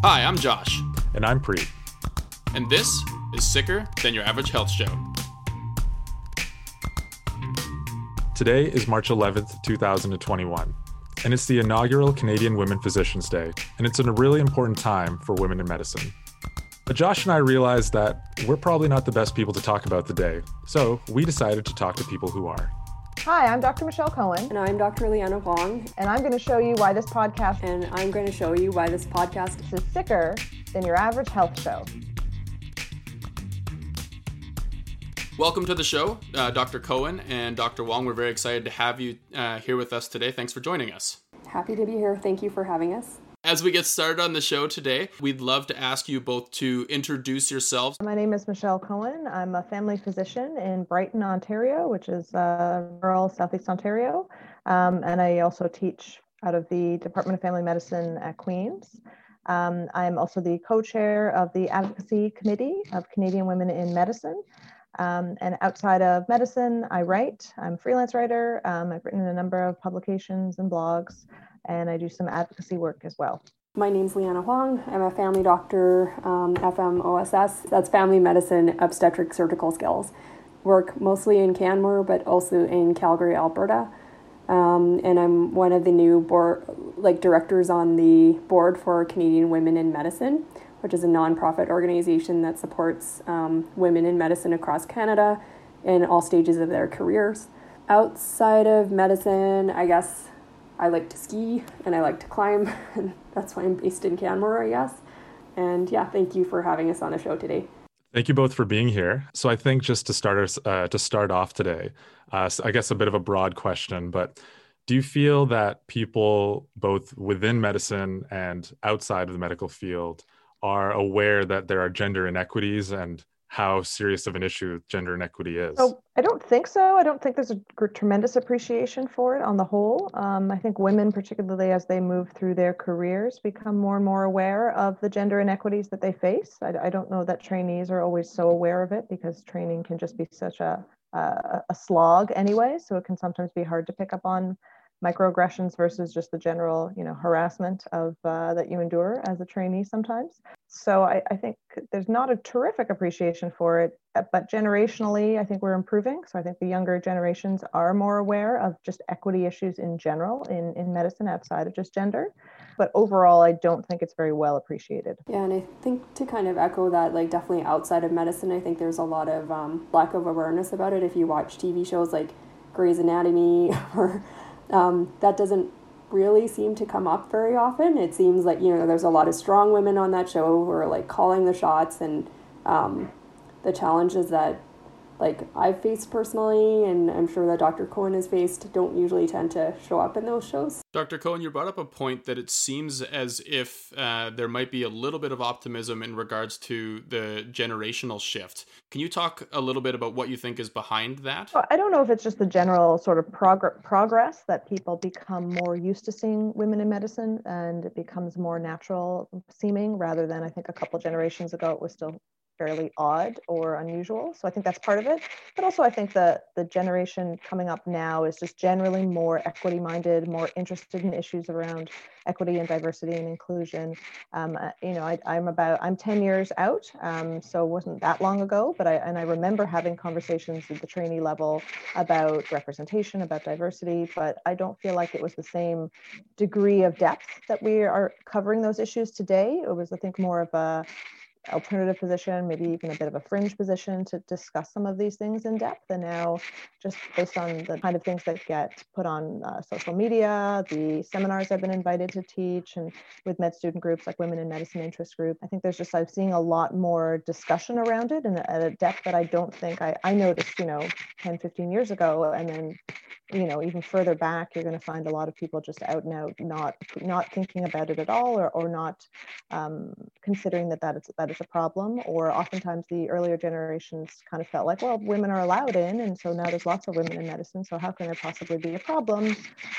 Hi, I'm Josh. And I'm Preet. And this is Sicker Than Your Average Health Show. Today is March 11th, 2021, and it's the inaugural Canadian Women Physicians Day, and it's in a really important time for women in medicine. But Josh and I realized that we're probably not the best people to talk about the day, so we decided to talk to people who are. Hi, I'm Dr. Michelle Cohen. And I'm Dr. Liana Hwang. And I'm going to show you why this podcast. And I'm going to show you why this podcast is sicker than your average health show. Welcome to the show, uh, Dr. Cohen and Dr. Wong. We're very excited to have you uh, here with us today. Thanks for joining us. Happy to be here. Thank you for having us. As we get started on the show today, we'd love to ask you both to introduce yourselves. My name is Michelle Cohen. I'm a family physician in Brighton, Ontario, which is uh, rural Southeast Ontario. Um, and I also teach out of the Department of Family Medicine at Queen's. Um, I'm also the co chair of the Advocacy Committee of Canadian Women in Medicine. Um, and outside of medicine, I write. I'm a freelance writer. Um, I've written a number of publications and blogs, and I do some advocacy work as well. My name's Liana Hwang. I'm a family doctor, um, FMOSS. That's family medicine, obstetric surgical skills. Work mostly in Canmore, but also in Calgary, Alberta. Um, and I'm one of the new board, like directors on the board for Canadian Women in Medicine which is a nonprofit organization that supports um, women in medicine across Canada in all stages of their careers. Outside of medicine, I guess I like to ski and I like to climb, and that's why I'm based in Canmore, I guess. And yeah, thank you for having us on the show today. Thank you both for being here. So I think just to start us uh, to start off today, uh, I guess a bit of a broad question, but do you feel that people both within medicine and outside of the medical field are aware that there are gender inequities and how serious of an issue gender inequity is? So I don't think so. I don't think there's a tremendous appreciation for it on the whole. Um, I think women, particularly as they move through their careers, become more and more aware of the gender inequities that they face. I, I don't know that trainees are always so aware of it because training can just be such a, a, a slog anyway. So it can sometimes be hard to pick up on microaggressions versus just the general you know harassment of uh, that you endure as a trainee sometimes. So I, I, think there's not a terrific appreciation for it uh, but generationally i think we're improving. So i think the younger generations are more aware of just equity issues in general in, in medicine outside of just gender. But overall i don't think it's very well appreciated. Yeah and i think to kind of echo that like definitely outside of medicine i think there's a lot of um, lack of awareness about it. If you watch tv shows like Grey's Anatomy or um, that doesn't really seem to come up very often. It seems like, you know, there's a lot of strong women on that show who are like calling the shots and um, the challenges that like I've faced personally, and I'm sure that Dr. Cohen has faced, don't usually tend to show up in those shows. Dr. Cohen, you brought up a point that it seems as if uh, there might be a little bit of optimism in regards to the generational shift. Can you talk a little bit about what you think is behind that? I don't know if it's just the general sort of prog- progress that people become more used to seeing women in medicine and it becomes more natural seeming rather than I think a couple generations ago it was still fairly odd or unusual. So I think that's part of it. But also, I think that the generation coming up now is just generally more equity minded, more interested in issues around equity and diversity and inclusion. Um, uh, you know, I, am about I'm 10 years out, um, so it wasn't that long ago. But I and I remember having conversations at the trainee level about representation, about diversity. But I don't feel like it was the same degree of depth that we are covering those issues today. It was, I think, more of a alternative position, maybe even a bit of a fringe position to discuss some of these things in depth. And now, just based on the kind of things that get put on uh, social media, the seminars I've been invited to teach, and with med student groups like Women in Medicine Interest Group, I think there's just, I'm seeing a lot more discussion around it and at a depth that I don't think I, I noticed, you know, 10, 15 years ago. And then you know even further back you're going to find a lot of people just out and out not not thinking about it at all or, or not um, considering that that is that is a problem or oftentimes the earlier generations kind of felt like well women are allowed in and so now there's lots of women in medicine so how can there possibly be a problem?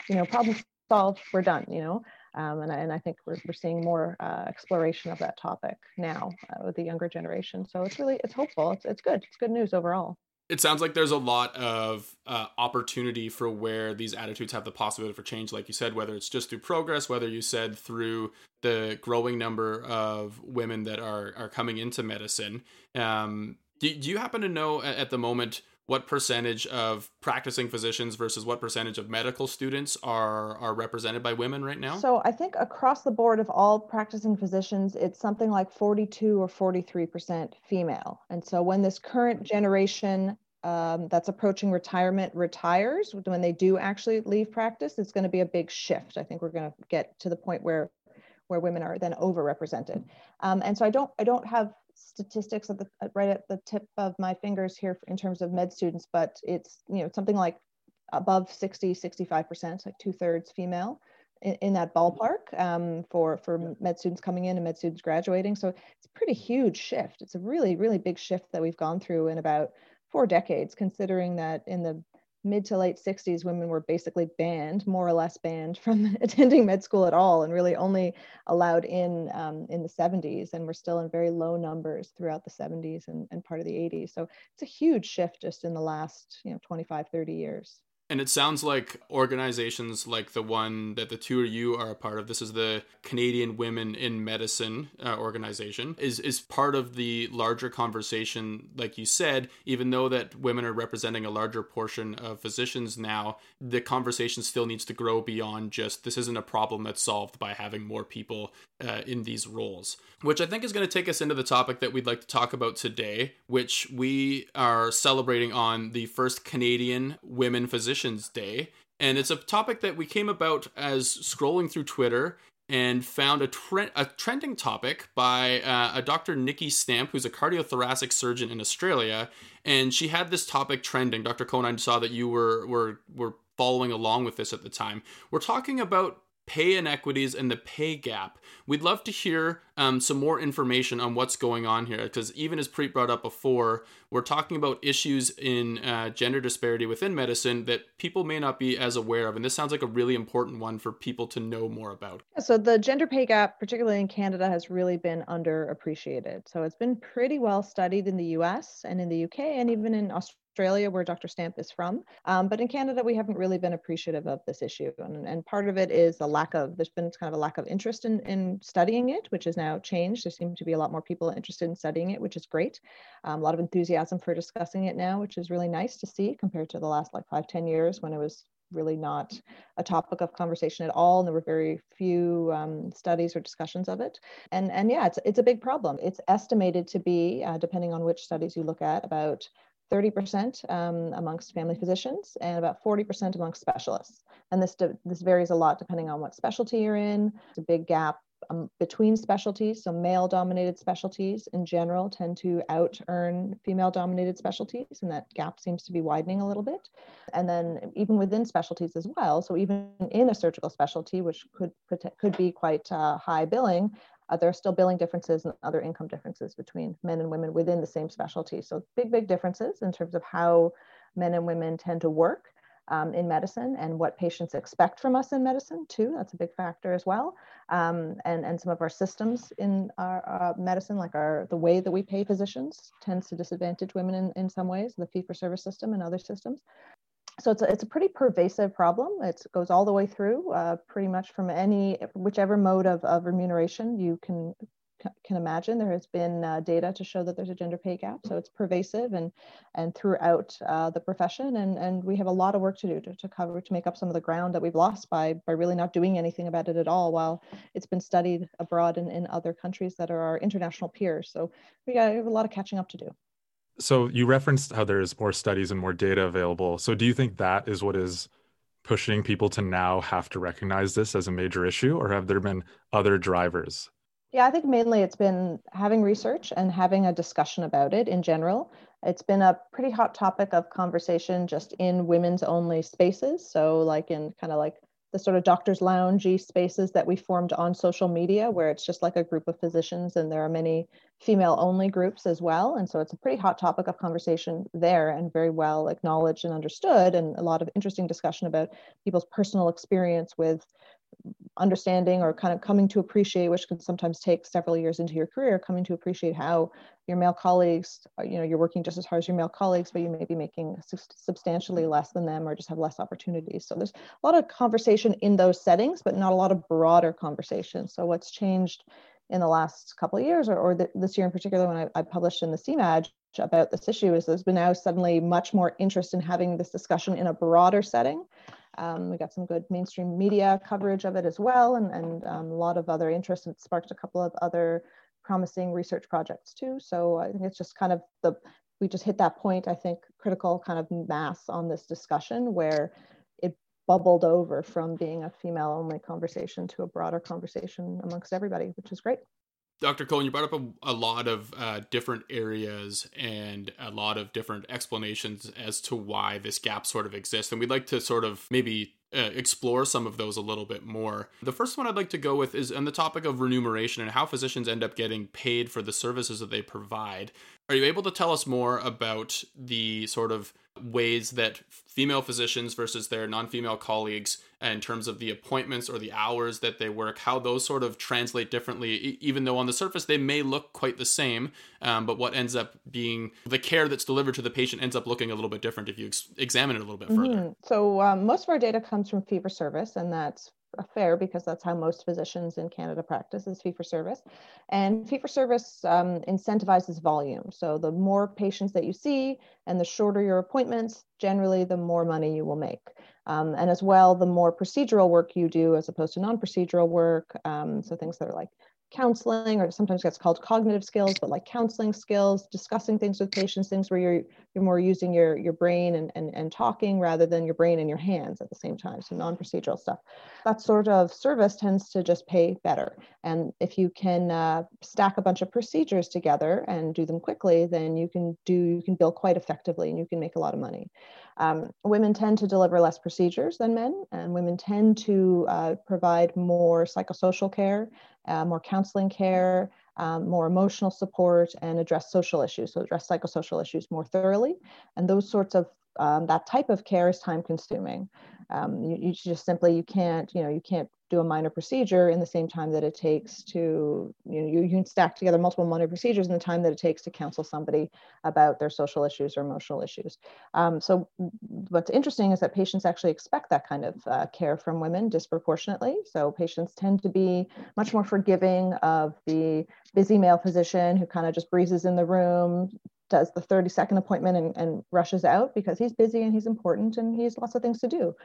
You know problem solved we're done you know? Um, and, I, and I think we're, we're seeing more uh, exploration of that topic now uh, with the younger generation. So it's really it's hopeful. It's, it's good. It's good news overall it sounds like there's a lot of uh, opportunity for where these attitudes have the possibility for change like you said whether it's just through progress whether you said through the growing number of women that are are coming into medicine. Um, do, do you happen to know at, at the moment what percentage of practicing physicians versus what percentage of medical students are are represented by women right now? So I think across the board of all practicing physicians, it's something like 42 or 43% female. And so when this current generation um, that's approaching retirement retires, when they do actually leave practice, it's going to be a big shift. I think we're going to get to the point where where women are then overrepresented. Um, and so I don't I don't have statistics at the right at the tip of my fingers here in terms of med students, but it's you know something like above 60, 65%, like two thirds female in, in, that ballpark um, for, for med students coming in and med students graduating. So it's a pretty huge shift. It's a really, really big shift that we've gone through in about four decades, considering that in the mid to late 60s, women were basically banned, more or less banned from attending med school at all, and really only allowed in um, in the 70s. And we're still in very low numbers throughout the 70s and, and part of the 80s. So it's a huge shift just in the last you know 25, 30 years. And it sounds like organizations like the one that the two of you are a part of, this is the Canadian Women in Medicine uh, organization, is, is part of the larger conversation. Like you said, even though that women are representing a larger portion of physicians now, the conversation still needs to grow beyond just this isn't a problem that's solved by having more people uh, in these roles. Which I think is going to take us into the topic that we'd like to talk about today, which we are celebrating on the first Canadian Women Physicians Day. And it's a topic that we came about as scrolling through Twitter and found a, tre- a trending topic by uh, a Dr. Nikki Stamp, who's a cardiothoracic surgeon in Australia. And she had this topic trending. Dr. Cohen, I saw that you were, were, were following along with this at the time. We're talking about pay inequities and the pay gap. We'd love to hear um, some more information on what's going on here because even as Preet brought up before, we're talking about issues in uh, gender disparity within medicine that people may not be as aware of. And this sounds like a really important one for people to know more about. So, the gender pay gap, particularly in Canada, has really been underappreciated. So, it's been pretty well studied in the US and in the UK and even in Australia Australia, where Dr. Stamp is from. Um, but in Canada, we haven't really been appreciative of this issue. And, and part of it is a lack of, there's been kind of a lack of interest in, in studying it, which has now changed. There seem to be a lot more people interested in studying it, which is great. Um, a lot of enthusiasm for discussing it now, which is really nice to see compared to the last like five, ten years when it was really not a topic of conversation at all and there were very few um, studies or discussions of it and and yeah it's, it's a big problem it's estimated to be uh, depending on which studies you look at about 30% um, amongst family physicians and about 40% amongst specialists. And this, this varies a lot depending on what specialty you're in. It's a big gap um, between specialties. So male dominated specialties in general tend to out earn female dominated specialties, and that gap seems to be widening a little bit. And then even within specialties as well. So even in a surgical specialty, which could could be quite uh, high billing, uh, there are still billing differences and other income differences between men and women within the same specialty. So big, big differences in terms of how men and women tend to work um, in medicine and what patients expect from us in medicine too. That's a big factor as well. Um, and, and some of our systems in our uh, medicine, like our the way that we pay physicians tends to disadvantage women in, in some ways, the fee-for-service system and other systems so it's a, it's a pretty pervasive problem. It goes all the way through, uh, pretty much from any whichever mode of, of remuneration you can can imagine. There has been uh, data to show that there's a gender pay gap, so it's pervasive and and throughout uh, the profession. And and we have a lot of work to do to, to cover to make up some of the ground that we've lost by by really not doing anything about it at all. While it's been studied abroad and in other countries that are our international peers, so we, got, we have a lot of catching up to do. So you referenced how there's more studies and more data available. So do you think that is what is pushing people to now have to recognize this as a major issue, or have there been other drivers? Yeah, I think mainly it's been having research and having a discussion about it in general. It's been a pretty hot topic of conversation just in women's only spaces. So, like in kind of like the sort of doctor's loungey spaces that we formed on social media where it's just like a group of physicians and there are many female only groups as well. And so it's a pretty hot topic of conversation there and very well acknowledged and understood and a lot of interesting discussion about people's personal experience with understanding or kind of coming to appreciate, which can sometimes take several years into your career, coming to appreciate how your male colleagues, uh, you know, you're working just as hard as your male colleagues, but you may be making substantially less than them or just have less opportunities. So there's a lot of conversation in those settings, but not a lot of broader conversation. So what's changed in the last couple of years or, or the, this year in particular when I, I published in the CMAJ about this issue is there's been now suddenly much more interest in having this discussion in a broader setting um, we got some good mainstream media coverage of it as well, and, and um, a lot of other interest. And it sparked a couple of other promising research projects too. So I think it's just kind of the we just hit that point. I think critical kind of mass on this discussion where bubbled over from being a female only conversation to a broader conversation amongst everybody, which is great. Dr. Cohen, you brought up a, a lot of uh, different areas and a lot of different explanations as to why this gap sort of exists. And we'd like to sort of maybe uh, explore some of those a little bit more. The first one I'd like to go with is on the topic of remuneration and how physicians end up getting paid for the services that they provide. Are you able to tell us more about the sort of ways that female physicians versus their non-female colleagues in terms of the appointments or the hours that they work how those sort of translate differently even though on the surface they may look quite the same um, but what ends up being the care that's delivered to the patient ends up looking a little bit different if you ex- examine it a little bit further mm-hmm. so um, most of our data comes from fee for service and that's fair because that's how most physicians in Canada practice is fee for service. And fee for service um, incentivizes volume. So the more patients that you see and the shorter your appointments, generally the more money you will make. Um, and as well, the more procedural work you do as opposed to non-procedural work. Um, so things that are like counseling or sometimes gets called cognitive skills but like counseling skills discussing things with patients things where you're you're more using your your brain and, and and talking rather than your brain and your hands at the same time. So non-procedural stuff. That sort of service tends to just pay better. And if you can uh, stack a bunch of procedures together and do them quickly then you can do you can bill quite effectively and you can make a lot of money. Um, women tend to deliver less procedures than men, and women tend to uh, provide more psychosocial care, uh, more counseling care, um, more emotional support, and address social issues. So, address psychosocial issues more thoroughly. And those sorts of um, that type of care is time consuming. Um, you, you, just simply you can't you know you can't do a minor procedure in the same time that it takes to you know you, you can stack together multiple minor procedures in the time that it takes to counsel somebody about their social issues or emotional issues. Um, so what's interesting is that patients actually expect that kind of uh, care from women disproportionately. So patients tend to be much more forgiving of the busy male physician who kind of just breezes in the room, does the 30 second appointment and, and rushes out because he's busy and he's important and he has lots of things to do.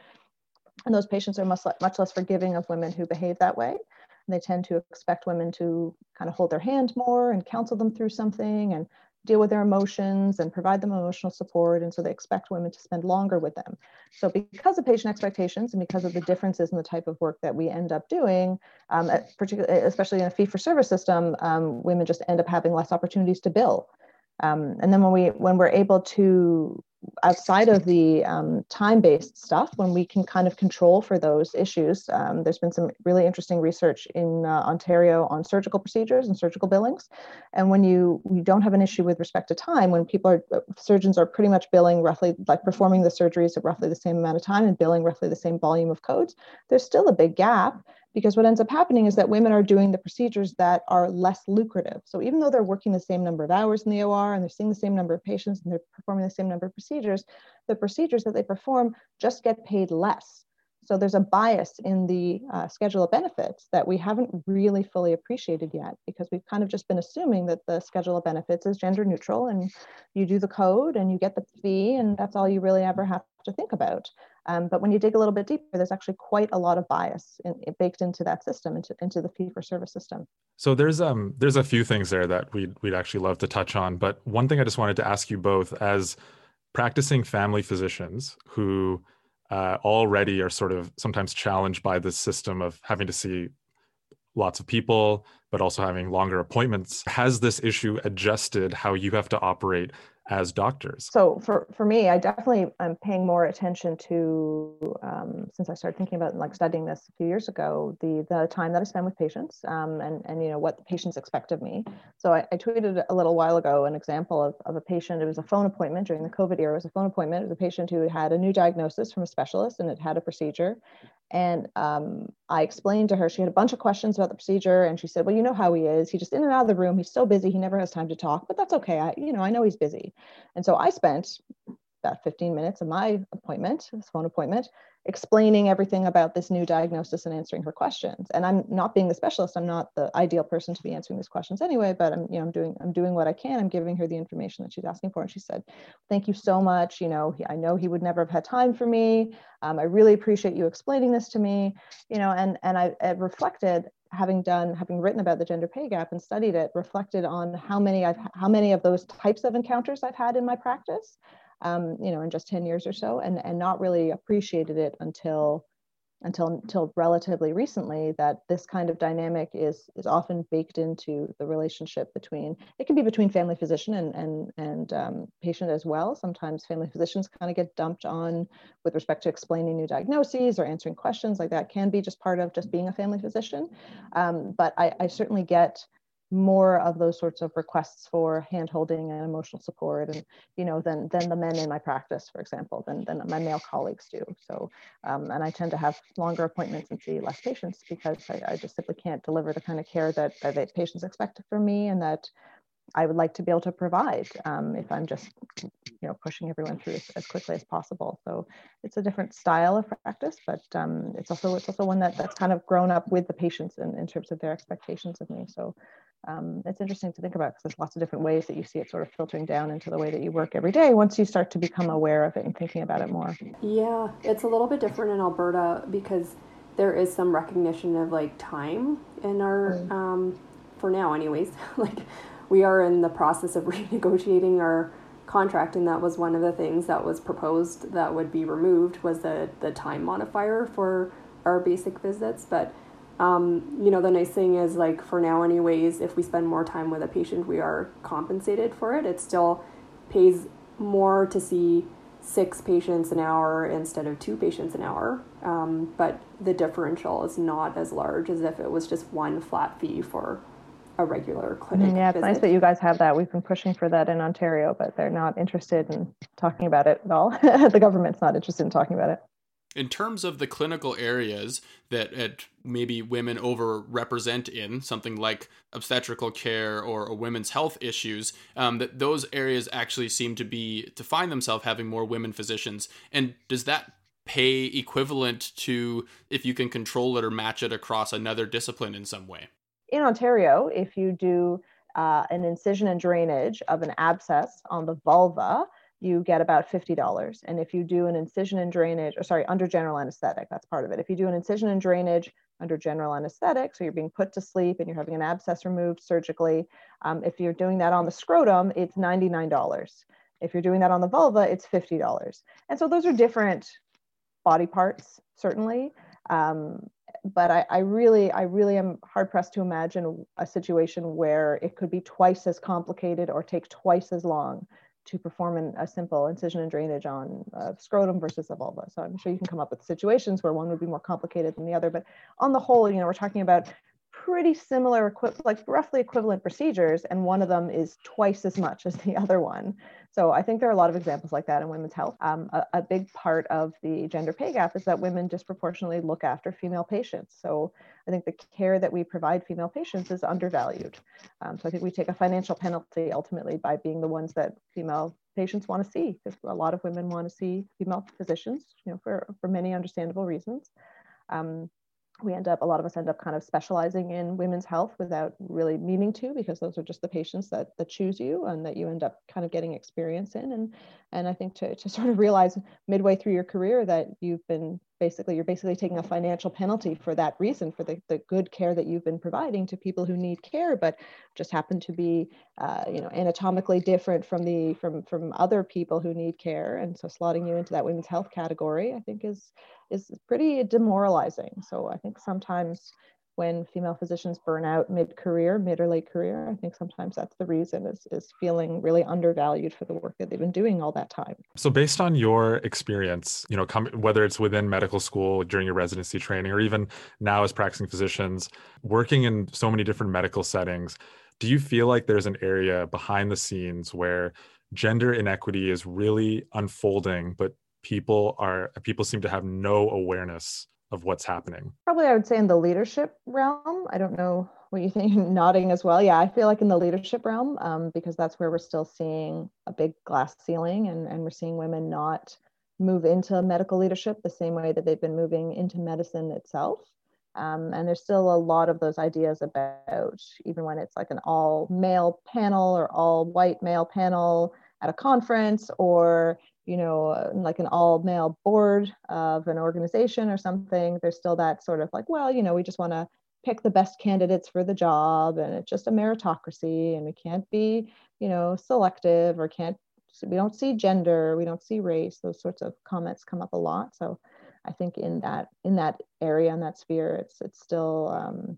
And those patients are much, less forgiving of women who behave that way. And they tend to expect women to kind of hold their hand more and counsel them through something and deal with their emotions and provide them emotional support. And so they expect women to spend longer with them. So, because of patient expectations and because of the differences in the type of work that we end up doing, um, particularly, especially in a fee for service system, um, women just end up having less opportunities to bill. Um, and then when we when we're able to outside of the um, time-based stuff, when we can kind of control for those issues, um, there's been some really interesting research in uh, Ontario on surgical procedures and surgical billings. And when you you don't have an issue with respect to time, when people are surgeons are pretty much billing roughly like performing the surgeries at roughly the same amount of time and billing roughly the same volume of codes, there's still a big gap because what ends up happening is that women are doing the procedures that are less lucrative. So even though they're working the same number of hours in the OR and they're seeing the same number of patients and they're performing the same number of procedures, the procedures that they perform just get paid less. So there's a bias in the uh, schedule of benefits that we haven't really fully appreciated yet because we've kind of just been assuming that the schedule of benefits is gender neutral and you do the code and you get the fee and that's all you really ever have to think about. Um, but when you dig a little bit deeper, there's actually quite a lot of bias in, baked into that system, into, into the fee for service system. So there's um there's a few things there that we'd we'd actually love to touch on. But one thing I just wanted to ask you both as practicing family physicians who uh, already are sort of sometimes challenged by this system of having to see lots of people, but also having longer appointments. Has this issue adjusted how you have to operate as doctors? So for, for me, I definitely I'm paying more attention to um, since I started thinking about like studying this a few years ago, the the time that I spend with patients um, and and you know what the patients expect of me. So I, I, tweeted a little while ago an example of, of a patient. It was a phone appointment during the COVID era. It was a phone appointment. It was a patient who had a new diagnosis from a specialist and had had a procedure, And um, I explained to her, she had a bunch of questions about the procedure. And she said, Well, you know how he is. He's just in and out of the room. He's so busy. He never has time to talk, but that's okay. I, you know, I know he's busy. And so I spent about 15 minutes of my appointment, this phone appointment, explaining everything about this new diagnosis and answering her questions. And I'm not being the specialist. I'm not the ideal person to be answering these questions anyway, but I'm, you know, I'm doing, I'm doing what I can. I'm giving her the information that she's asking for. And she said, thank you so much. You know, I know he would never have had time for me. Um, I really appreciate you explaining this to me, you know, and, and I, I reflected having done having written about the gender pay gap and studied it reflected on how many i've how many of those types of encounters i've had in my practice um, you know, in just 10 years or so, and, and not really appreciated it until until until relatively recently that this kind of dynamic is is often baked into the relationship between it can be between family physician and and and um, patient as well. Sometimes family physicians kind of get dumped on with respect to explaining new diagnoses or answering questions like that can be just part of just being a family physician. Um, but I, I certainly get more of those sorts of requests for handholding and emotional support and you know than than the men in my practice for example than, than my male colleagues do so um, and i tend to have longer appointments and see less patients because I, I, just simply can't deliver the kind of care that, that patients expect from me and that I would like to be able to provide um, if I'm just, you know, pushing everyone through as, as, quickly as possible. So it's a different style of practice, but um, it's also it's also one that that's kind of grown up with the patients in, in terms of their expectations of me. So um, it's interesting to think about because there's lots of different ways that you see it sort of filtering down into the way that you work every day once you start to become aware of it and thinking about it more. Yeah, it's a little bit different in Alberta because there is some recognition of like time in our, mm. um, for now, anyways. like we are in the process of renegotiating our contract, and that was one of the things that was proposed that would be removed was the the time modifier for our basic visits, but um, you know, the nice thing is, like, for now, anyways, if we spend more time with a patient, we are compensated for it. It still pays more to see six patients an hour instead of two patients an hour. Um, but the differential is not as large as if it was just one flat fee for a regular clinic. Yeah, it's visit. nice that you guys have that. We've been pushing for that in Ontario, but they're not interested in talking about it at all. the government's not interested in talking about it in terms of the clinical areas that maybe women overrepresent in something like obstetrical care or, or women's health issues um, that those areas actually seem to be to find themselves having more women physicians. And does that pay equivalent to if you can control it or match it across another discipline in some way? In ontario if you do uh, an incision and drainage of an abscess on the vulva you get about $50. And if you do an incision and drainage, or sorry, under general anesthetic, that's part of it. If you do an incision and drainage under general anesthetic, so you're being put to sleep and you're having an abscess removed surgically, um, if you're doing that on the scrotum, it's $99. If you're doing that on the vulva, it's $50. And so those are different body parts, certainly. Um, but I, I, really, I really am hard pressed to imagine a situation where it could be twice as complicated or take twice as long to perform an, a simple incision and drainage on uh, scrotum versus a vulva. So I'm sure you can come up with situations where one would be more complicated than the other. But on the whole, you know, we're talking about pretty similar, like roughly equivalent procedures, and one of them is twice as much as the other one. So I think there are a lot of examples like that in women's health. Um, a, a, big part of the gender pay gap is that women disproportionately look after female patients. So I think the care that we provide female patients is undervalued. Um, so I think we take a financial penalty ultimately by being the ones that female patients want to see, because a lot of women want to see female physicians, you know, for, for many understandable reasons. Um, we end up a lot of us end up kind of specializing in women's health without really meaning to because those are just the patients that that choose you and that you end up kind of getting experience in. And and i think to, to sort of realize midway through your career that you've been basically you're basically taking a financial penalty for that reason for the, the good care that you've been providing to people who need care but just happen to be uh, you know anatomically different from the from from other people who need care. And so slotting you into that women's health category i think is is pretty demoralizing so i think sometimes when female physicians burn out mid-career, mid or late career. I think sometimes that's the reason is, is feeling really undervalued for the work that they've been doing all that time. So based on your experience, you know, whether it's within medical school during your residency training or even now as practicing physicians, working in so many different medical settings, do you feel like there's an area behind the scenes where gender inequity is really unfolding, but people are people seem to have no awareness of what's happening? Probably, I would say in the leadership realm. I don't know what you think, nodding as well. Yeah, I feel like in the leadership realm, um, because that's where we're still seeing a big glass ceiling and, and we're seeing women not move into medical leadership the same way that they've been moving into medicine itself. Um, and there's still a lot of those ideas about even when it's like an all male panel or all white male panel at a conference or you know like an all male board of an organization or something there's still that sort of like well you know we just want to pick the best candidates for the job and it's just a meritocracy and we can't be you know selective or can't we don't see gender we don't see race those sorts of comments come up a lot. So i think in that in that area in that sphere it's it's still um,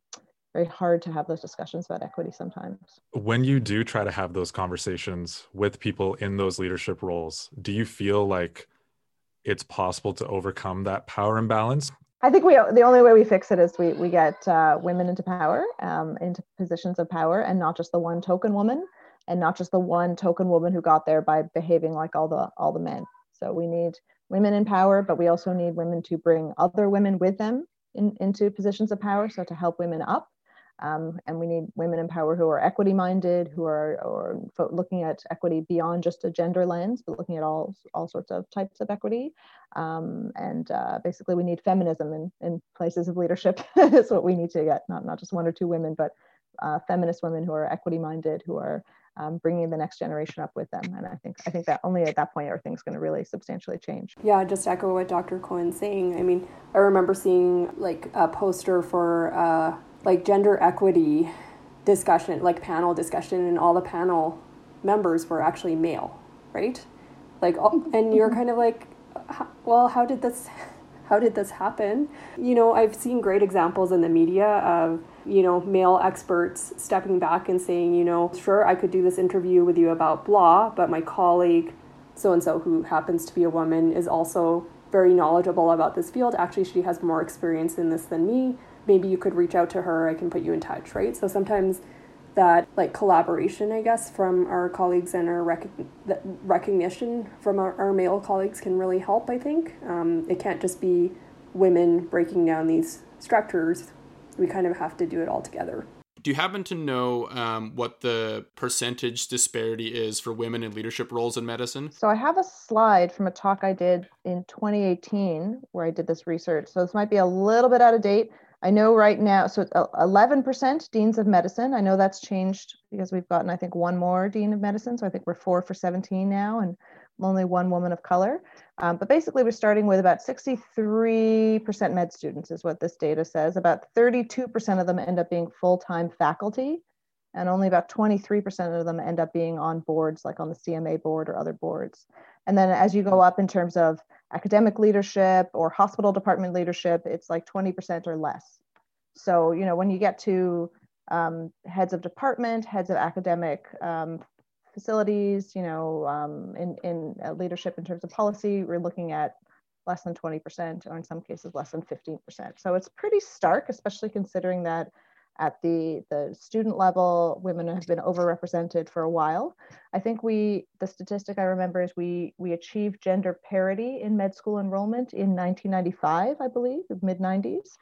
very hard to have those discussions about equity sometimes when you do try to have those conversations with people in those leadership roles do you feel like it's possible to overcome that power imbalance I think we the only way we fix it is we we get uh, women into power, um, into positions of power, and not just the one token woman, and not just the one token woman who got there by behaving like all the all the men. So we need women in power, but we also need women to bring other women with them in, into positions of power. So to help women up, um, and we need women in power who are equity minded, who are or looking at equity beyond just a gender lens, but looking at all all sorts of types of equity. Um, and uh, basically, we need feminism in, in places of leadership. is what we need to get. Not not just one or two women, but uh, feminist women who are equity minded, who are um, bringing the next generation up with them. And I think I think that only at that point are things going to really substantially change. Yeah, just echo what Dr. Cohen's saying. I mean, I remember seeing like a poster for. Uh, like gender equity discussion, like panel discussion, and all the panel members were actually male, right? Like, oh, and mm-hmm. you're kind of like, well, how did this, how did this happen? You know, I've seen great examples in the media of, you know, male experts stepping back and saying, you know, sure, I could do this interview with you about blah, but my colleague, so and so, who happens to be a woman, is also very knowledgeable about this field. Actually, she has more experience in this than me maybe you could reach out to her, I can put you in touch, right? So sometimes that like collaboration, I guess, from our colleagues and our rec- recognition from our, our, male colleagues can really help, I think. Um, it can't just be women breaking down these structures. We kind of have to do it all together. Do you happen to know um, what the percentage disparity is for women in leadership roles in medicine? So I have a slide from a talk I did in 2018 where I did this research. So this might be a little bit out of date, I know right now, so 11% deans of medicine. I know that's changed because we've gotten, I think, one more dean of medicine. So I think we're four for 17 now and only one woman of color. Um, but basically, we're starting with about 63% med students, is what this data says. About 32% of them end up being full time faculty, and only about 23% of them end up being on boards, like on the CMA board or other boards. And then as you go up in terms of academic leadership or hospital department leadership, it's like 20% or less. So, you know, when you get to um, heads of department, heads of academic um, facilities, you know, um, in, in uh, leadership in terms of policy, we're looking at less than 20%, or in some cases, less than 15%. So it's pretty stark, especially considering that at the, the student level, women have been overrepresented for a while. I think we, the statistic I remember is we, we achieved gender parity in med school enrollment in 1995, I believe, mid 90s.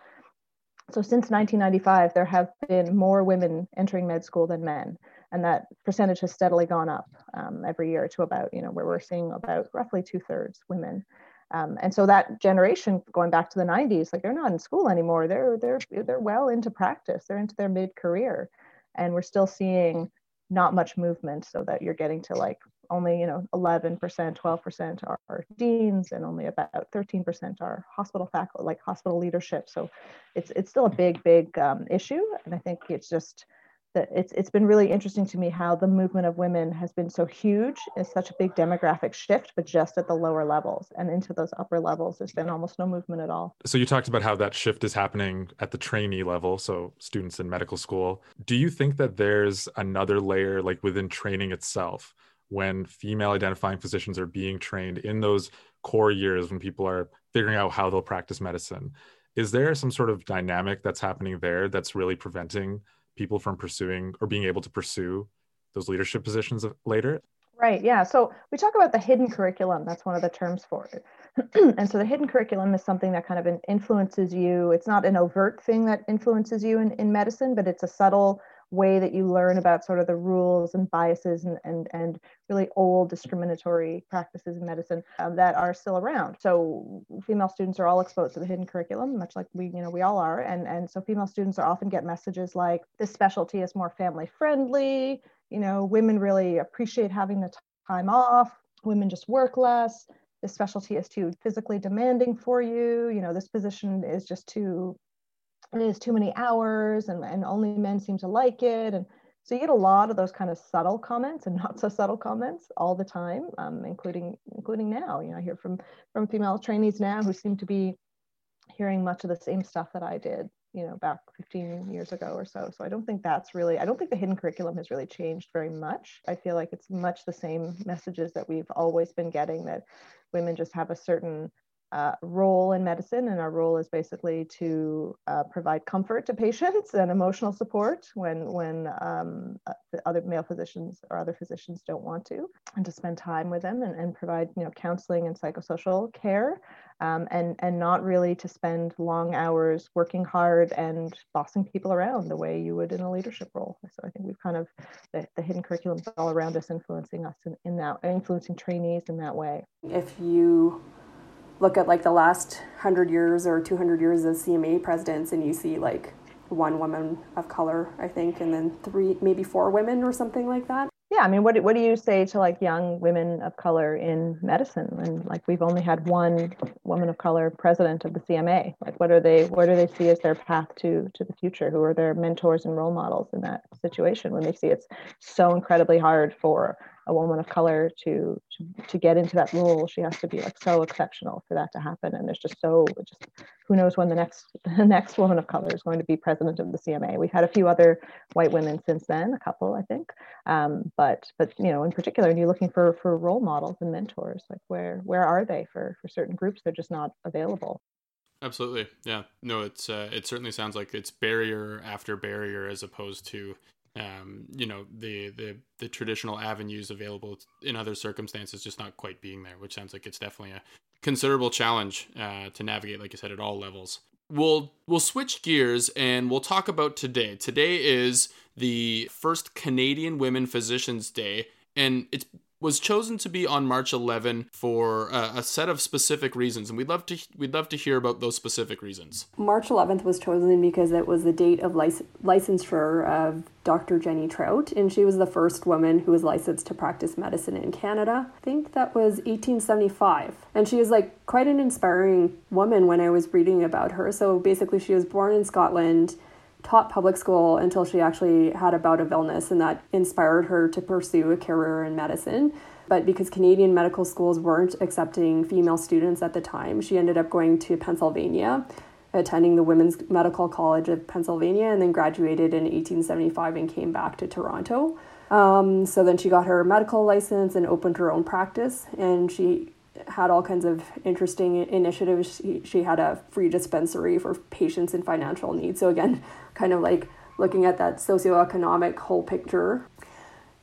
So since 1995, there have been more women entering med school than men. And that percentage has steadily gone up um, every year to about, you know, where we're seeing about roughly two thirds women. Um, and so that generation going back to the 90s like they're not in school anymore. They're they're they're well into practice. They're into their mid-career. And we're still seeing not much movement so that you're getting to like only you know 11% 12% are, are deans and only about 13% are hospital faculty like hospital leadership. So it's it's still a big big um, issue. And i think it's just that it's it's been really interesting to me how the movement of women has been so huge. It's such a big demographic shift, but just at the lower levels and into those upper levels, there's been almost no movement at all. So you talked about how that shift is happening at the trainee level, so students in medical school. Do you think that there's another layer, like within training itself, when female identifying physicians are being trained in those core years when people are figuring out how they'll practice medicine? Is there some sort of dynamic that's happening there that's really preventing people from pursuing or being able to pursue those leadership positions later? Right. Yeah. So we talk about the hidden curriculum. That's one of the terms for it. and so the hidden curriculum is something that kind of influences you. It's not an overt thing that influences you in, in medicine, but it's a subtle way that you learn about sort of the rules and biases and, and, and really old discriminatory practices in medicine um, that are still around. So female students are all exposed to the hidden curriculum, much like we, you know, we all are. And, and so female students are often get messages like this specialty is more family friendly, you know, women really appreciate having the time off, women just work less, this specialty is too physically demanding for you, you know, this position is just too it is too many hours and, and only men seem to like it. And so you get a lot of those kind of subtle comments and not so subtle comments all the time, um, including including now. You know, I hear from from female trainees now who seem to be hearing much of the same stuff that I did, you know, back 15 years ago or so. So I don't think that's really, I don't think the hidden curriculum has really changed very much. I feel like it's much the same messages that we've always been getting that women just have a certain uh, role in medicine, and our role is basically to uh, provide comfort to patients and emotional support when when um, uh, other male physicians or other physicians don't want to, and to spend time with them and, and provide you know counseling and psychosocial care, um, and and not really to spend long hours working hard and bossing people around the way you would in a leadership role. So I think we've kind of the, the hidden curriculum all around us influencing us in, in that influencing trainees in that way. If you look at like the last 100 years or 200 years as CMA presidents and you see like one woman of color, I think, and then three, maybe four women or something like that. Yeah, I mean, what what do you say to like young women of color in medicine? And like we've only had one woman of color president of the CMA. Like, what are they? What do they see as their path to to the future? Who are their mentors and role models in that situation when they see it's so incredibly hard for a woman of color to, to to get into that role she has to be like so exceptional for that to happen. And there's just so just who knows when the next the next woman of color is going to be president of the cma we've had a few other white women since then a couple i think. Um, but but you know in particular and you're looking for for role models and mentors like where where are they for for certain groups? They're just not available. Absolutely. Yeah. No it's uh, it certainly sounds like it's barrier after barrier as opposed to um, you know the the the traditional avenues available in other circumstances just not quite being there, which sounds like it's definitely a considerable challenge uh, to navigate, like I said, at all levels. We'll we'll switch gears and we'll talk about today. Today is the first Canadian Women Physicians Day, and it's was chosen to be on March 11 for uh, a set of specific reasons, and we'd love to we'd love to hear about those specific reasons. March 11th was chosen because it was the date of lic- licensure of Dr. Jennie Trout, and she was the first woman who was licensed to practice medicine in Canada. I think that was 1875, and she is like quite an inspiring woman when I was reading about her. So basically, she was born in Scotland taught public school until she actually had a bout of illness, and that inspired her to pursue a career in medicine. But because Canadian medical schools weren't accepting female students at the time, she ended up going to Pennsylvania, attending the Women's Medical College of Pennsylvania, and then graduated in 1875 and came back to Toronto. Um, so then she got her medical license and opened her own practice, and she had all kinds of interesting initiatives. She, she had a free dispensary for patients in financial need. So again, kind of like looking at that socioeconomic whole picture.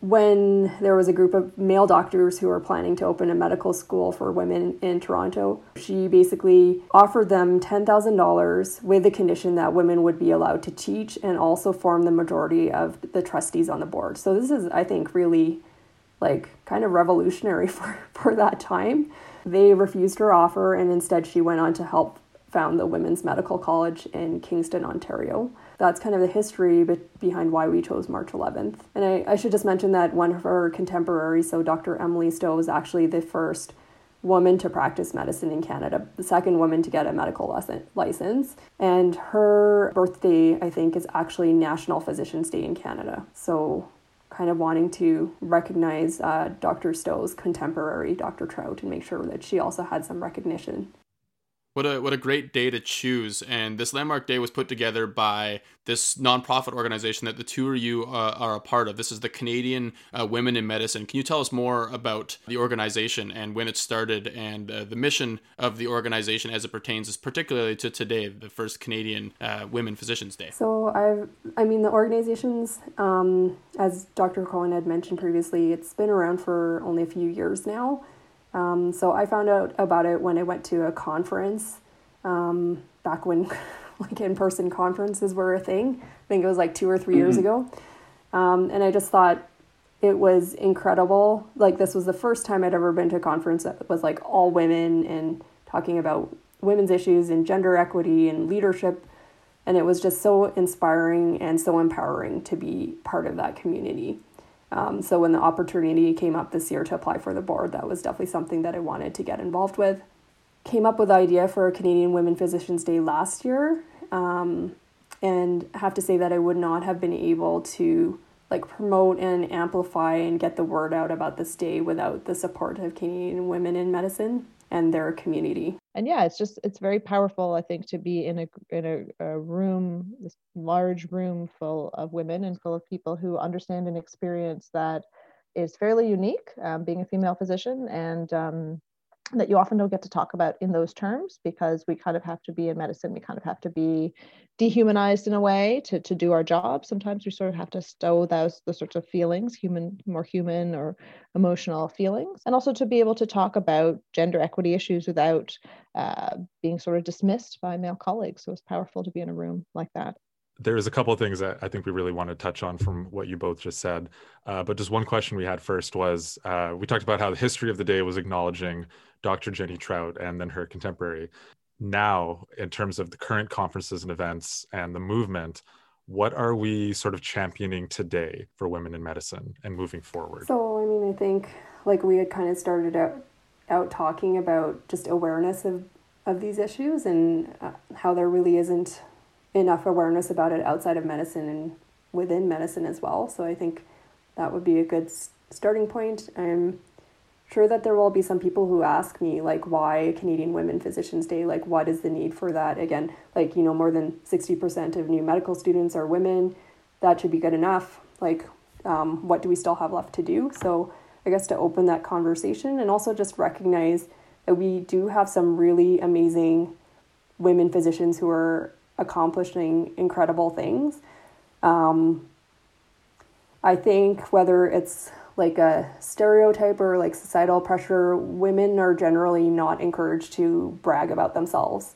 When there was a group of male doctors who were planning to open a medical school for women in Toronto, she basically offered them $10,000 with the condition that women would be allowed to teach and also form the majority of the trustees on the board. So this is, I think, really like kind of revolutionary for, for that time. They refused her offer and instead she went on to help found the Women's Medical College in Kingston, Ontario. That's kind of the history behind why we chose March 11th. And I, I should just mention that one of her contemporaries, so Dr. Emily Stowe, was actually the first woman to practice medicine in Canada, the second woman to get a medical lesson, license. And her birthday, I think, is actually National Physicians Day in Canada. So kind of wanting to recognize uh, Dr. Stowe's contemporary, Dr. Trout, and make sure that she also had some recognition. What a what a great day to choose! And this landmark day was put together by this nonprofit organization that the two of you uh, are a part of. This is the Canadian uh, Women in Medicine. Can you tell us more about the organization and when it started and uh, the mission of the organization as it pertains, particularly to today, the first Canadian uh, Women Physicians Day? So I've, I mean, the organizations, um, as Dr. Cohen had mentioned previously, it's been around for only a few years now. Um, so I found out about it when I went to a conference um, back when like in person conferences were a thing. I think it was like two or 3 mm-hmm. years ago. Um, and I just thought it was incredible. Like this was the first time I'd ever been to a conference that was like all women and talking about women's issues and gender equity and leadership. And it was just so inspiring and so empowering to be part of that community. Um, so when the opportunity came up this year to apply for the board, that was definitely something that I wanted to get involved with. Came up with the idea for Canadian Women Physicians Day last year, um, and have to say that I would not have been able to like promote and amplify and get the word out about this day without the support of Canadian women in medicine and their community. And yeah, it's just it's very powerful, I think, to be in a in a, a room, this large room full of women and full of people who understand and experience that is fairly unique, um, being a female physician, and um, that you often don't get to talk about in those terms because we kind of have to be in medicine. We kind of have to be dehumanized in a way to, to do our job. Sometimes we sort of have to stow those the sorts of feelings human more human or emotional feelings. And also to be able to talk about gender equity issues without uh, being sort of dismissed by male colleagues. So it's powerful to be in a room like that. There's a couple of things that I think we really want to touch on from what you both just said. Uh, but just one question we had first was uh, we talked about how the history of the day was acknowledging Dr. Jennie Trout and then her contemporary. Now, in terms of the current conferences and events and the movement, what are we sort of championing today for women in medicine and moving forward? So, I mean, I think like we had kind of started out out talking about just awareness of of these issues and uh, how there really isn't enough awareness about it outside of medicine and within medicine as well. So I think that would be a good starting point. I'm sure that there will be some people who ask me like why Canadian Women Physicians Day, like what is the need for that? Again, like you know more than 60% of new medical students are women. That should be good enough. Like um, what do we still have left to do? So I guess to open that conversation and also just recognize that we do have some really amazing women physicians who are accomplishing incredible things. Um, I think whether it's like a stereotype or like societal pressure, women are generally not encouraged to brag about themselves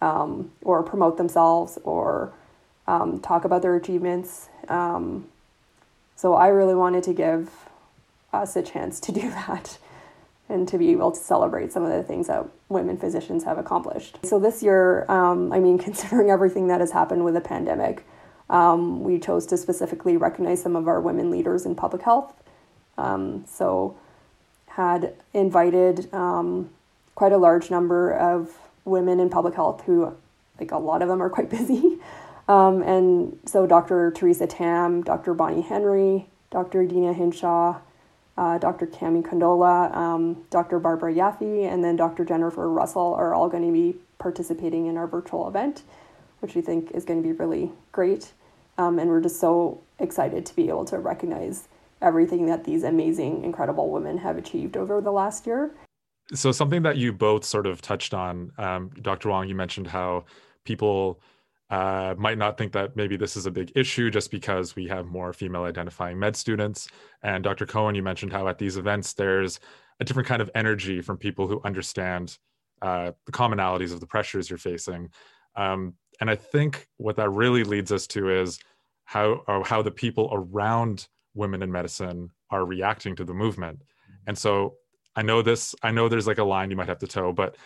um, or promote themselves or um, talk about their achievements. Um, so I really wanted to give us a chance to do that and to be able to celebrate some of the things that women physicians have accomplished. So this year, um, I mean, considering everything that has happened with the pandemic, um, we chose to specifically recognize some of our women leaders in public health. Um, so had invited um, quite a large number of women in public health who, like a lot of them, are quite busy. Um, and so Dr. Theresa Tam, Dr. Bonnie Henry, Dr. Deena Hinshaw, uh, Dr. Kami Kandola, um, Dr. Barbara Yaffe, and then Dr. Jennifer Russell are all going to be participating in our virtual event, which we think is going to be really great. Um, and we're just so excited to be able to recognize everything that these amazing, incredible women have achieved over the last year. So, something that you both sort of touched on, um, Dr. Hwang, you mentioned how people uh, might not think that maybe this is a big issue just because we have more female identifying med students. And Dr. Cohen, you mentioned how at these events there's a different kind of energy from people who understand uh, the commonalities of the pressures you're facing. Um, and I think what that really leads us to is how how the people around women in medicine are reacting to the movement. And so I know this, I know there's like a line you might have to toe, but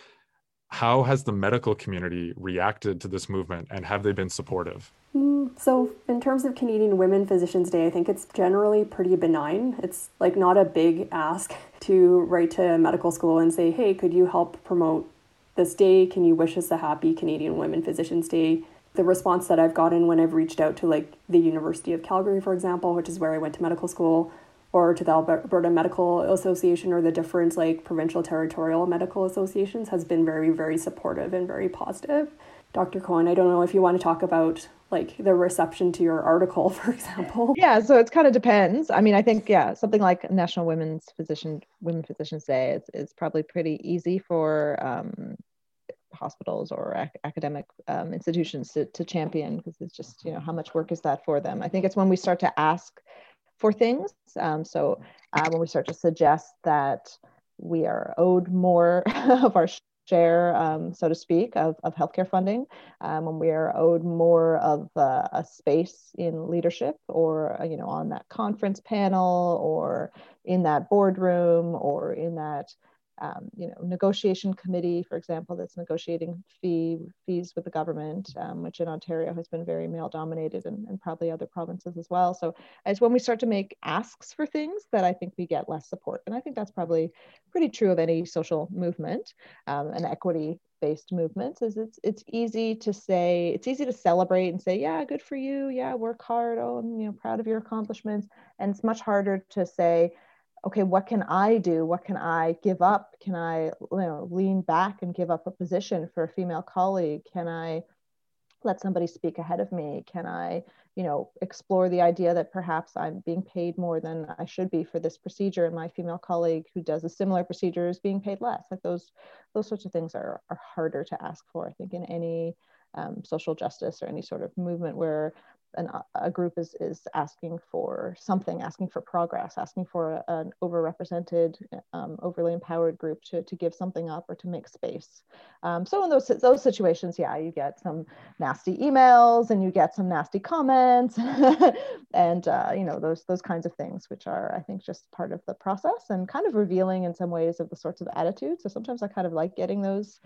how has the medical community reacted to this movement and have they been supportive? Mm, so, in terms of Canadian Women Physicians Day, I think it's generally pretty benign. It's like not a big ask to write to medical school and say, hey, could you help promote this day? Can you wish us a happy Canadian Women Physicians Day? The response that I've gotten when I've reached out to like the University of Calgary, for example, which is where I went to medical school, or to the Alberta Medical Association or the different like provincial territorial medical associations has been very, very supportive and very positive. Dr. Cohen, I don't know if you want to talk about like the reception to your article, for example. Yeah, so it kind of depends. I mean, I think yeah, something like National Women's Physician Women Physicians Day is, is probably pretty easy for um, hospitals or ac- academic um, institutions to, to champion because it's just you know how much work is that for them. I think it's when we start to ask for things. Um, so uh, when we start to suggest that we are owed more of our share, um, so to speak, of, of healthcare funding, um, when we are owed more of uh, a space in leadership or, uh, you know, on that conference panel or in that boardroom or in that um, you know, negotiation committee, for example, that's negotiating fee fees with the government, um, which in Ontario has been very male dominated and, and, probably other provinces as well. So it's when we start to make asks for things that I think we get less support. And I think that's probably pretty true of any social movement, um, an equity based movements is it's it's easy to say it's easy to celebrate and say yeah good for you yeah work hard oh i'm you know proud of your accomplishments and it's much harder to say okay, what can I do? What can I give up? Can I you know, lean back and give up a position for a female colleague? Can I let somebody speak ahead of me? Can I, you know, explore the idea that perhaps I'm being paid more than I should be for this procedure, and my female colleague who does a similar procedure is being paid less? Like those, those sorts of things are, are harder to ask for, I think, in any um, social justice or any sort of movement where an, a group is, is asking for something, asking for progress, asking for a, an overrepresented, um, overly empowered group to, to give something up or to make space. Um, so in those, those situations, yeah, you get some nasty emails and you get some nasty comments and, uh, you know, those, those kinds of things, which are, I think, just part of the process and kind of revealing in some ways of the sorts of attitudes. So sometimes I kind of like getting those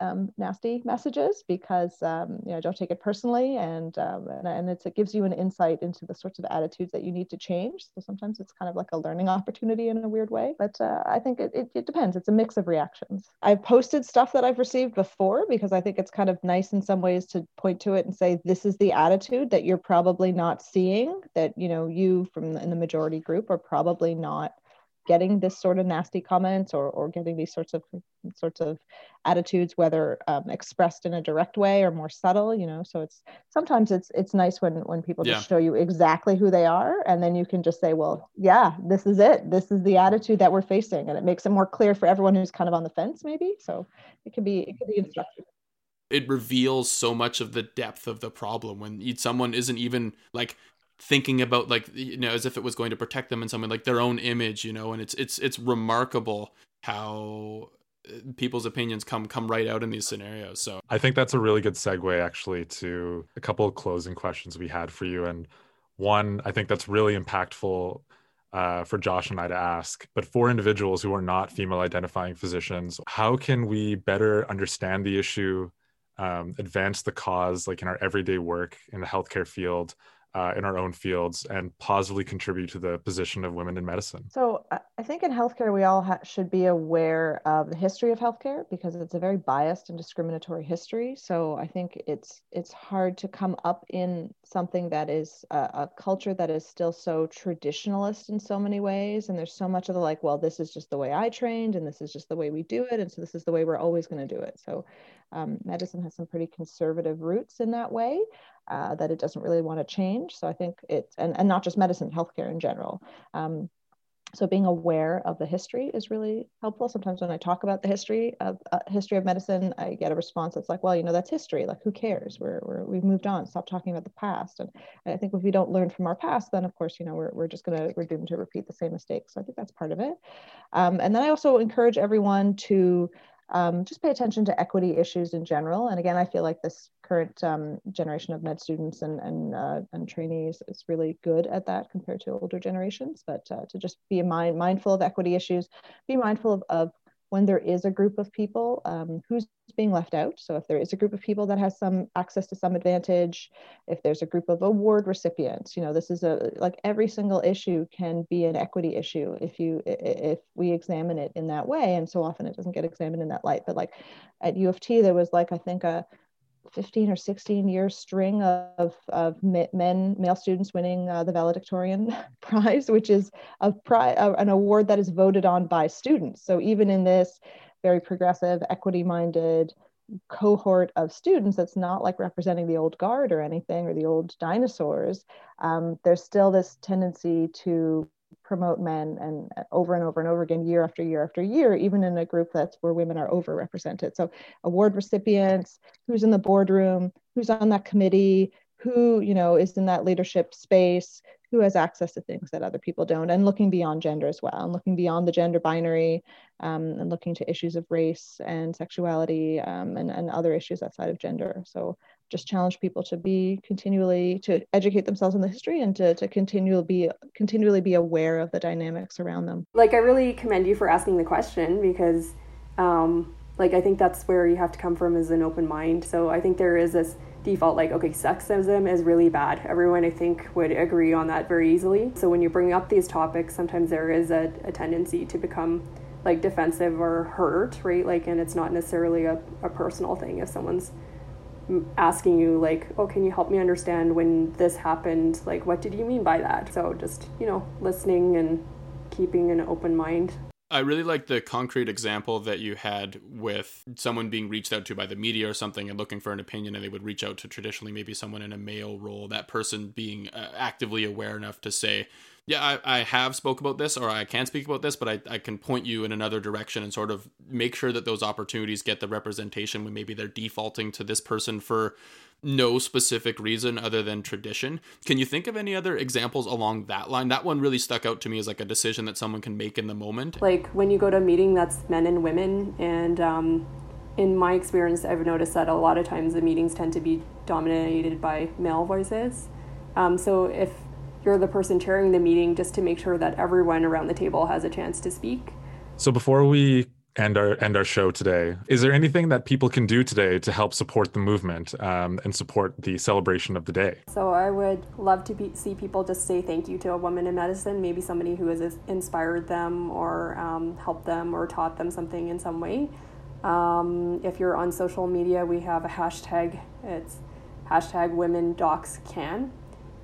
um, nasty messages because um, you know don't take it personally and um, and, and it gives you an insight into the sorts of attitudes that you need to change. So sometimes it's kind of like a learning opportunity in a weird way but uh, i think it, it, it, depends. It's a mix of reactions. I've posted stuff that i've received before because i think it's kind of nice in some ways to point to it and say this is the attitude that you're probably not seeing that you know you from in the majority group are probably not getting this sort of nasty comments or, or getting these sorts of sorts of attitudes whether um, expressed in a direct way or more subtle you know? So it's sometimes it's it's nice when when people yeah. just show you exactly who they are and then you can just say well yeah this is it. This is the attitude that we're facing and it makes it more clear for everyone who's kind of on the fence maybe. So it can be it can be instructive. It reveals so much of the depth of the problem when someone isn't even like thinking about like you know as if it was going to protect them in some way like their own image you know and it's it's it's remarkable how uh, people's opinions come come right out in these scenarios so. I think that's a really good segue actually to a couple of closing questions we had for you and one i think that's really impactful uh, for josh and i to ask but for individuals who are not female identifying physicians how can we better understand the issue um, advance the cause like in our everyday work in the healthcare field uh, in our own fields and positively contribute to the position of women in medicine? So, I think in healthcare, we all ha- should be aware of the history of healthcare because it's a very biased and discriminatory history. So, I think it's it's hard to come up in something that is a, a culture that is still so traditionalist in so many ways, and there's so much of the like, well, this is just the way I trained, and this is just the way we do it, and so this is the way we're always going to do it. So, um, medicine has some pretty conservative roots in that way uh, that it doesn't really want to change. So I think it's, and, and not just medicine, healthcare in general. Um, so being aware of the history is really helpful. Sometimes when I talk about the history of uh, history of medicine, I get a response that's like, "Well, you know, that's history. Like, who cares? We're, we're we've moved on. Stop talking about the past." And I think if we don't learn from our past, then of course, you know, we're we're just gonna we're doomed to repeat the same mistakes. So I think that's part of it. Um, and then I also encourage everyone to um, just pay attention to equity issues in general. And again, I feel like this current um, generation of med students and and, uh, and trainees is really good at that compared to older generations. But uh, to just be mind, mindful of equity issues, be mindful of, of when there is a group of people um, who's being left out. So if there is a group of people that has some access to some advantage, if there's a group of award recipients, you know, this is a like every single issue can be an equity issue if you if we examine it in that way. And so often it doesn't get examined in that light. But like at U of T, there was like I think a 15 or 16 year string of, of men, male students winning uh, the valedictorian prize, which is a pri- an award that is voted on by students. So even in this very progressive, equity minded cohort of students that's not like representing the old guard or anything or the old dinosaurs, um, there's still this tendency to promote men and uh, over and over and over again year after year after year even in a group that's where women are overrepresented. So award recipients who's in the boardroom who's on that committee who you know is in that leadership space who has access to things that other people don't and looking beyond gender as well and looking beyond the gender binary um, and looking to issues of race and sexuality um, and, and other issues outside of gender. So just challenge people to be continually to educate themselves in the history and to, to continually be continually be aware of the dynamics around them. Like i really commend you for asking the question because um, like i think that's where you have to come from as an open mind. So i think there is this default like okay sexism is really bad. Everyone i think would agree on that very easily. So when you bring up these topics sometimes there is a, a tendency to become like defensive or hurt right? Like and it's not necessarily a, a personal thing if someone's asking you like oh can you help me understand when this happened like what did you mean by that so just you know listening and keeping an open mind I really like the concrete example that you had with someone being reached out to by the media or something and looking for an opinion, and they would reach out to traditionally maybe someone in a male role. That person being uh, actively aware enough to say, yeah, I, I have spoke about this or I can speak about this, but I, I can point you in another direction and sort of make sure that those opportunities get the representation when maybe they're defaulting to this person for no specific reason other than tradition. Can you think of any other examples along that line? That one really stuck out to me as like a decision that someone can make in the moment. Like when you go to a meeting that's men and women, and um, in my experience, I've noticed that a lot of times the meetings tend to be dominated by male voices. Um, so if you're the person chairing the meeting just to make sure that everyone around the table has a chance to speak. So before we end our end our show today, is there anything that people can do today to help support the movement um, and support the celebration of the day? So I would love to be, see people just say thank you to a woman in medicine, maybe somebody who has inspired them or um, helped them or taught them something in some way. Um, if you're on social media, we have a hashtag. It's hashtag Women Docs Can.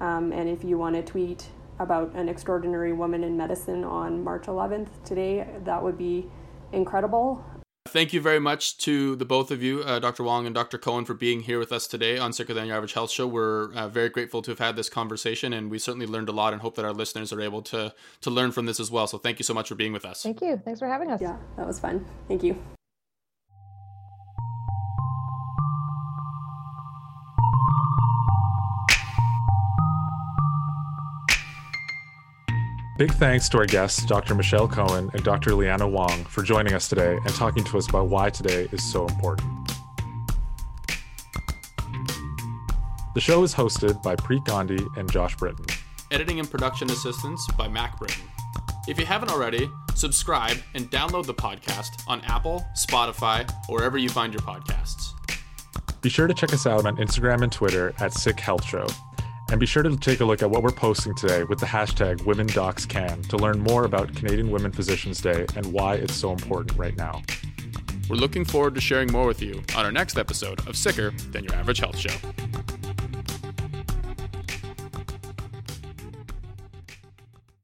Um, and if you want to tweet about an extraordinary woman in medicine on March 11th today, that would be incredible. Thank you very much to the both of you, uh, Dr. Hwang and Dr. Cohen, for being here with us today on Sicker Than Your Average Health Show. We're uh, very grateful to have had this conversation, and we certainly learned a lot and hope that our listeners are able to, to learn from this as well. So thank you so much for being with us. Thank you. Thanks for having us. Yeah, that was fun. Thank you. Big thanks to our guests, Dr. Michelle Cohen and Dr. Liana Hwang, for joining us today and talking to us about why today is so important. The show is hosted by Preet Gandhi and Josh Britton. Editing and production assistance by Mack Britton. If you haven't already, subscribe and download the podcast on Apple, Spotify, or wherever you find your podcasts. Be sure to check us out on Instagram and Twitter at Sick Health Show and be sure to take a look at what we're posting today with the hashtag WomenDocsCan to learn more about Canadian Women Physicians Day and why it's so important right now. We're looking forward to sharing more with you on our next episode of Sicker Than Your Average Health Show.